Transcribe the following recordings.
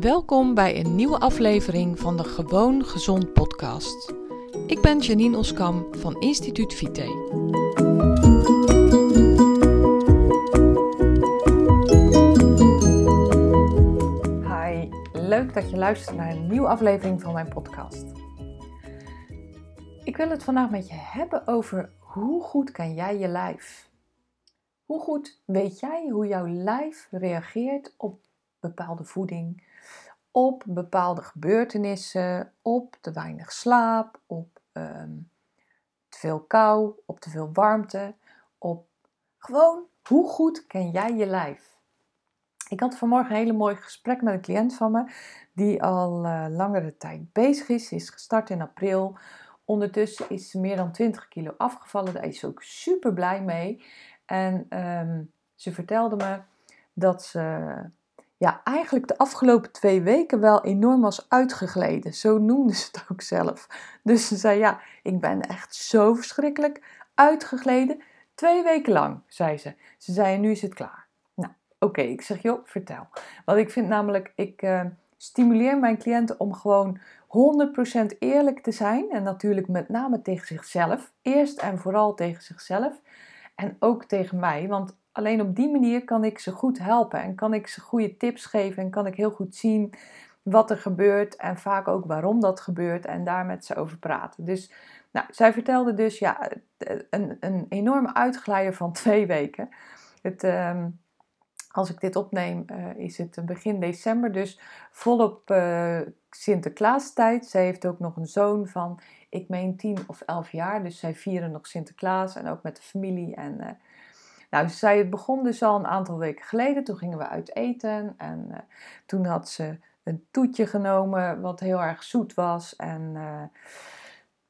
Welkom bij een nieuwe aflevering van de Gewoon Gezond podcast. Ik ben Janine Oskam van Instituut Vite. Hi, leuk dat je luistert naar een nieuwe aflevering van mijn podcast. Ik wil het vandaag met je hebben over hoe goed kan jij je lijf? Hoe goed weet jij hoe jouw lijf reageert op bepaalde voeding, op bepaalde gebeurtenissen, op te weinig slaap, op ehm, te veel kou, op te veel warmte, op gewoon hoe goed ken jij je lijf? Ik had vanmorgen een hele mooi gesprek met een cliënt van me die al uh, langere tijd bezig is. Ze is gestart in april. Ondertussen is ze meer dan 20 kilo afgevallen. Daar is ze ook super blij mee. En ehm, ze vertelde me dat ze ja, eigenlijk de afgelopen twee weken wel enorm was uitgegleden. Zo noemde ze het ook zelf. Dus ze zei, ja, ik ben echt zo verschrikkelijk uitgegleden. Twee weken lang, zei ze. Ze zei, nu is het klaar. Nou, oké, ik zeg, joh, vertel. Want ik vind namelijk, ik uh, stimuleer mijn cliënten om gewoon 100% eerlijk te zijn. En natuurlijk met name tegen zichzelf. Eerst en vooral tegen zichzelf. En ook tegen mij, want Alleen op die manier kan ik ze goed helpen en kan ik ze goede tips geven en kan ik heel goed zien wat er gebeurt en vaak ook waarom dat gebeurt en daar met ze over praten. Dus nou, zij vertelde dus ja, een, een enorme uitglijer van twee weken. Het, ehm, als ik dit opneem uh, is het begin december, dus volop uh, Sinterklaastijd. Zij heeft ook nog een zoon van, ik meen 10 of 11 jaar, dus zij vieren nog Sinterklaas en ook met de familie en... Uh, nou, ze zei, het begon dus al een aantal weken geleden. Toen gingen we uit eten en uh, toen had ze een toetje genomen wat heel erg zoet was. En uh,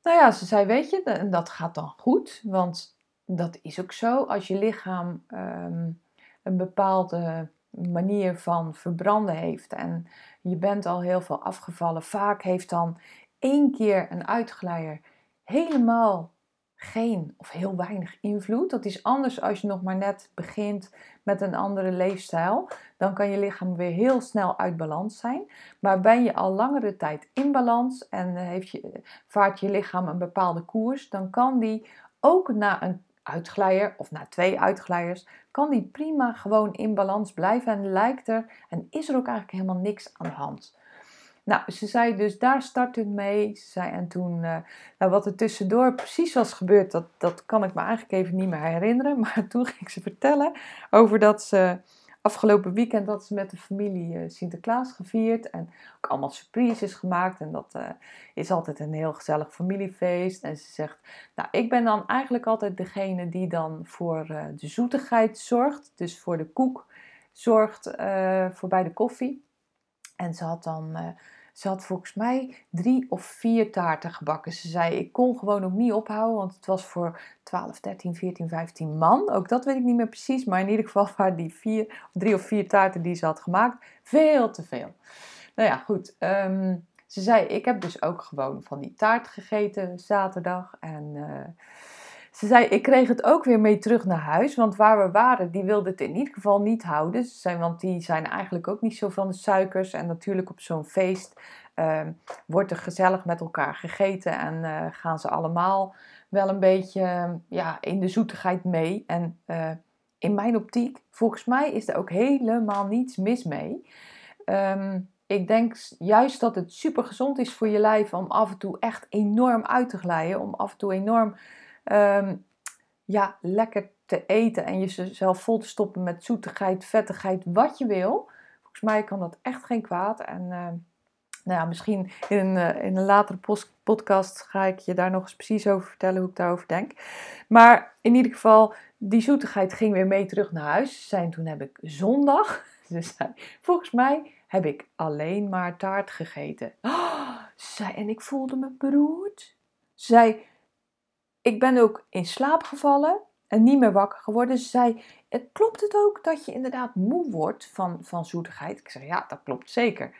nou ja, ze zei, weet je, dat gaat dan goed, want dat is ook zo. Als je lichaam um, een bepaalde manier van verbranden heeft en je bent al heel veel afgevallen, vaak heeft dan één keer een uitglijer helemaal geen of heel weinig invloed. Dat is anders als je nog maar net begint met een andere leefstijl. Dan kan je lichaam weer heel snel uit balans zijn. Maar ben je al langere tijd in balans en heeft je, vaart je lichaam een bepaalde koers, dan kan die ook na een uitglijer of na twee uitglijers, kan die prima gewoon in balans blijven en lijkt er en is er ook eigenlijk helemaal niks aan de hand. Nou, ze zei dus, daar start het mee. Ze zei, en toen, uh, nou, wat er tussendoor precies was gebeurd, dat, dat kan ik me eigenlijk even niet meer herinneren. Maar toen ging ze vertellen over dat ze afgelopen weekend dat ze met de familie uh, Sinterklaas gevierd. En ook allemaal surprises gemaakt. En dat uh, is altijd een heel gezellig familiefeest. En ze zegt, nou, ik ben dan eigenlijk altijd degene die dan voor de zoetigheid zorgt. Dus voor de koek zorgt, voor bij de koffie. En ze had dan ze had volgens mij drie of vier taarten gebakken. Ze zei, ik kon gewoon ook niet ophouden, want het was voor 12, 13, 14, 15 man. Ook dat weet ik niet meer precies, maar in ieder geval waren die vier, drie of vier taarten die ze had gemaakt veel te veel. Nou ja, goed. Um, ze zei, ik heb dus ook gewoon van die taart gegeten zaterdag. En uh, ze zei, ik kreeg het ook weer mee terug naar huis. Want waar we waren, die wilde het in ieder geval niet houden. Zei, want die zijn eigenlijk ook niet zo van de suikers. En natuurlijk op zo'n feest uh, wordt er gezellig met elkaar gegeten. En uh, gaan ze allemaal wel een beetje ja, in de zoetigheid mee. En uh, in mijn optiek, volgens mij is er ook helemaal niets mis mee. Um, ik denk juist dat het super gezond is voor je lijf om af en toe echt enorm uit te glijden. Om af en toe enorm um, ja, lekker te eten en jezelf vol te stoppen met zoetigheid, vettigheid, wat je wil. Volgens mij kan dat echt geen kwaad. En uh, nou ja, misschien in een, uh, in een latere podcast ga ik je daar nog eens precies over vertellen hoe ik daarover denk. Maar in ieder geval, die zoetigheid ging weer mee terug naar huis. Zijn, toen heb ik zondag, dus volgens mij heb ik alleen maar taart gegeten. Oh, zij, en ik voelde me beroerd. Zij, ik ben ook in slaap gevallen en niet meer wakker geworden. Ze zei, het klopt het ook dat je inderdaad moe wordt van, van zoetigheid? Ik zei, ja, dat klopt zeker.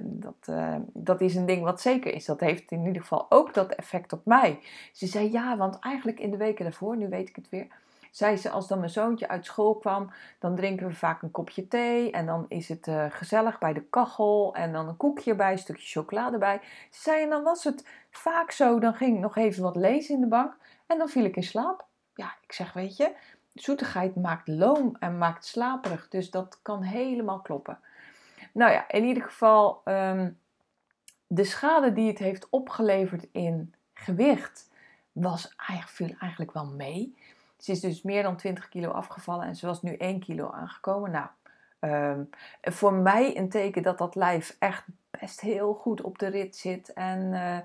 dat, uh, dat is een ding wat zeker is. Dat heeft in ieder geval ook dat effect op mij. Ze zei, ja, want eigenlijk in de weken daarvoor, nu weet ik het weer, zei ze, als dan mijn zoontje uit school kwam, dan drinken we vaak een kopje thee. En dan is het uh, gezellig bij de kachel. En dan een koekje bij, een stukje chocolade bij. Ze zei, en dan was het vaak zo, dan ging ik nog even wat lezen in de bank. En dan viel ik in slaap. Ja, ik zeg, weet je, zoetigheid maakt loom en maakt slaperig. Dus dat kan helemaal kloppen. Nou ja, in ieder geval, um, de schade die het heeft opgeleverd in gewicht was eigenlijk, viel eigenlijk wel mee. Ze is dus meer dan 20 kilo afgevallen en ze was nu 1 kilo aangekomen. Nou, um, voor mij een teken dat dat lijf echt best heel goed op de rit zit en, uh,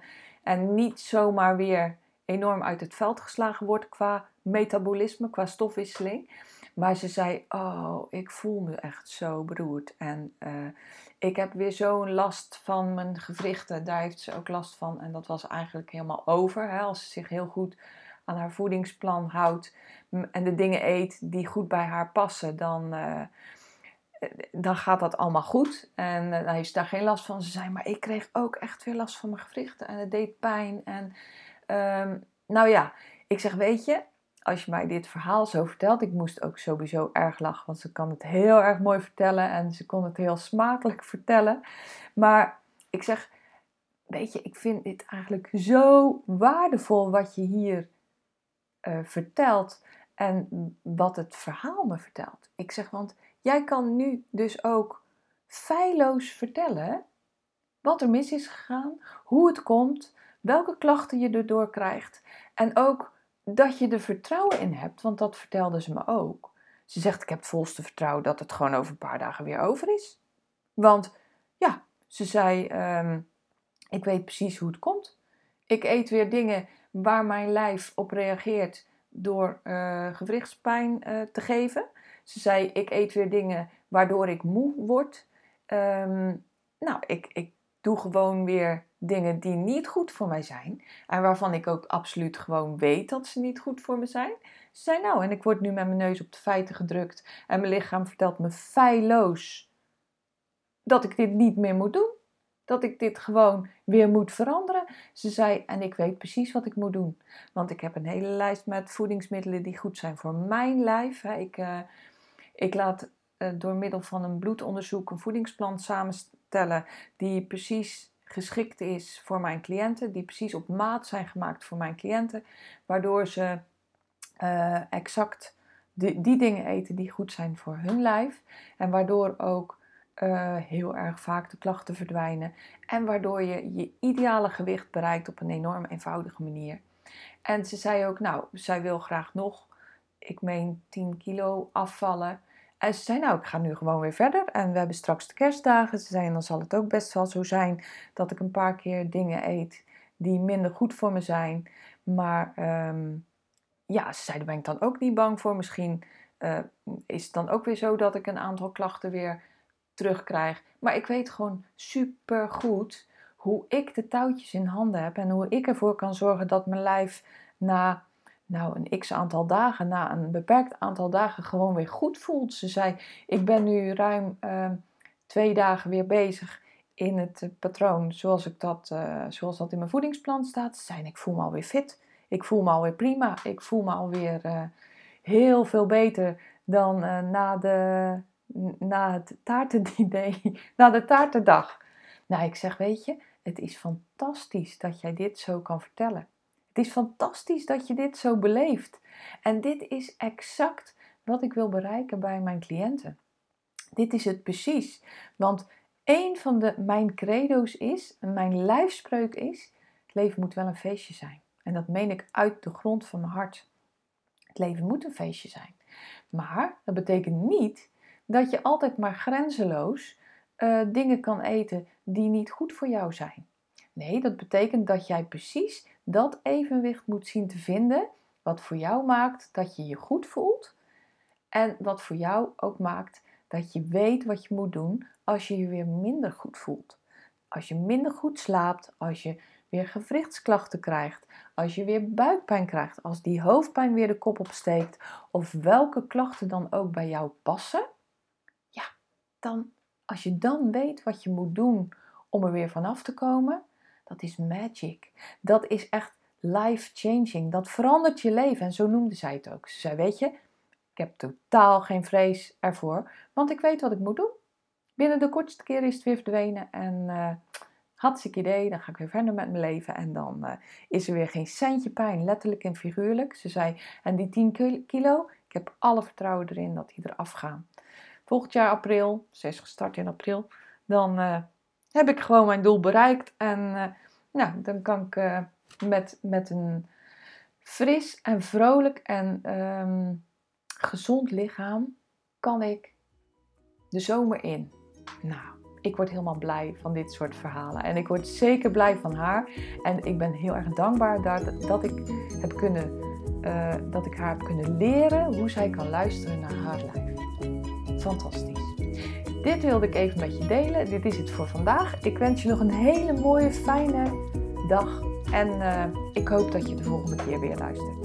en niet zomaar weer enorm uit het veld geslagen wordt qua metabolisme, qua stofwisseling. Maar ze zei: Oh, ik voel me echt zo beroerd. En uh, ik heb weer zo'n last van mijn gewrichten. Daar heeft ze ook last van. En dat was eigenlijk helemaal over. Als ze zich heel goed aan haar voedingsplan houdt en de dingen eet die goed bij haar passen, dan, uh, dan gaat dat allemaal goed. En uh, dan heeft ze daar geen last van. Ze zei, maar ik kreeg ook echt weer last van mijn gewrichten en het deed pijn. En um, nou ja, ik zeg, weet je, als je mij dit verhaal zo vertelt, ik moest ook sowieso erg lachen, want ze kan het heel erg mooi vertellen en ze kon het heel smakelijk vertellen. Maar ik zeg, weet je, ik vind dit eigenlijk zo waardevol wat je hier uh, vertelt en wat het verhaal me vertelt. Ik zeg, want jij kan nu dus ook feilloos vertellen wat er mis is gegaan, hoe het komt, welke klachten je erdoor krijgt en ook dat je er vertrouwen in hebt, want dat vertelde ze me ook. Ze zegt: Ik heb het volste vertrouwen dat het gewoon over een paar dagen weer over is. Want ja, ze zei: ehm, Ik weet precies hoe het komt. Ik eet weer dingen waar mijn lijf op reageert door uh, gewrichtspijn uh, te geven. Ze zei: Ik eet weer dingen waardoor ik moe word. Um, nou, ik, ik doe gewoon weer dingen die niet goed voor mij zijn. En waarvan ik ook absoluut gewoon weet dat ze niet goed voor me zijn. Ze zei nou, en ik word nu met mijn neus op de feiten gedrukt. En mijn lichaam vertelt me feilloos dat ik dit niet meer moet doen. Dat ik dit gewoon weer moet veranderen. Ze zei, en ik weet precies wat ik moet doen. Want ik heb een hele lijst met voedingsmiddelen die goed zijn voor mijn lijf. Ik, uh, ik laat uh, door middel van een bloedonderzoek een voedingsplan samenstellen die precies geschikt is voor mijn cliënten, die precies op maat zijn gemaakt voor mijn cliënten, waardoor ze uh, exact die, die, dingen eten die goed zijn voor hun lijf en waardoor ook uh, heel erg vaak de klachten verdwijnen en waardoor je je ideale gewicht bereikt op een enorm eenvoudige manier. En ze zei ook, nou, zij wil graag nog, ik meen 10 kilo afvallen. En ze zei, nou, ik ga nu gewoon weer verder. En we hebben straks de kerstdagen. Ze zei, dan zal het ook best wel zo zijn dat ik een paar keer dingen eet die minder goed voor me zijn. Maar um, ja, ze zei, daar ben ik dan ook niet bang voor. Misschien uh, is het dan ook weer zo dat ik een aantal klachten weer terugkrijg. Maar ik weet gewoon super goed hoe ik de touwtjes in handen heb. En hoe ik ervoor kan zorgen dat mijn lijf na nou, een x aantal dagen, na een beperkt aantal dagen, gewoon weer goed voelt. Ze zei: Ik ben nu ruim uh, twee dagen weer bezig in het uh, patroon zoals, ik dat, uh, zoals dat in mijn voedingsplan staat. Ze zei: Ik voel me alweer fit. Ik voel me alweer prima. Ik voel me alweer uh, heel veel beter dan na, de, na het taartendiner, na de taartendag. Nou, ik zeg: Weet je, het is fantastisch dat jij dit zo kan vertellen. Het is fantastisch dat je dit zo beleeft. En dit is exact wat ik wil bereiken bij mijn cliënten. Dit is het precies. Want een van de, mijn credo's is, mijn lijfspreuk is, het leven moet wel een feestje zijn. En dat meen ik uit de grond van mijn hart. Het leven moet een feestje zijn. Maar dat betekent niet dat je altijd maar grenzeloos uh, dingen kan eten die niet goed voor jou zijn. Nee, dat betekent dat jij precies dat evenwicht moet zien te vinden, wat voor jou maakt dat je je goed voelt en wat voor jou ook maakt dat je weet wat je moet doen als je je weer minder goed voelt. Als je minder goed slaapt, als je weer gewrichtsklachten krijgt, als je weer buikpijn krijgt, als die hoofdpijn weer de kop opsteekt of welke klachten dan ook bij jou passen, dan als je dan weet wat je moet doen om er weer vanaf te komen, dat is magic. Dat is echt life-changing. Dat verandert je leven. En zo noemde zij het ook. Ze zei, weet je, ik heb totaal geen vrees ervoor, want ik weet wat ik moet doen. Binnen de kortste keer is het weer verdwenen en uh, hartstikke idee, dan ga ik weer verder met mijn leven en dan uh, is er weer geen centje pijn, letterlijk en figuurlijk. Ze zei, en die 10 kilo, ik heb alle vertrouwen erin dat die eraf gaan. Volgend jaar april, ze is gestart in april, dan uh, heb ik gewoon mijn doel bereikt en nou, dan kan ik met, met een fris en vrolijk en um, gezond lichaam kan ik de zomer in. Nou, ik word helemaal blij van dit soort verhalen. En ik word zeker blij van haar. En ik ben heel erg dankbaar dat, dat, ik, heb kunnen, dat ik haar heb kunnen leren hoe zij kan luisteren naar haar lijf. Fantastisch. Dit wilde ik even met je delen. Dit is het voor vandaag. Ik wens je nog een hele mooie, fijne dag. En uh, ik hoop dat je de volgende keer weer luistert.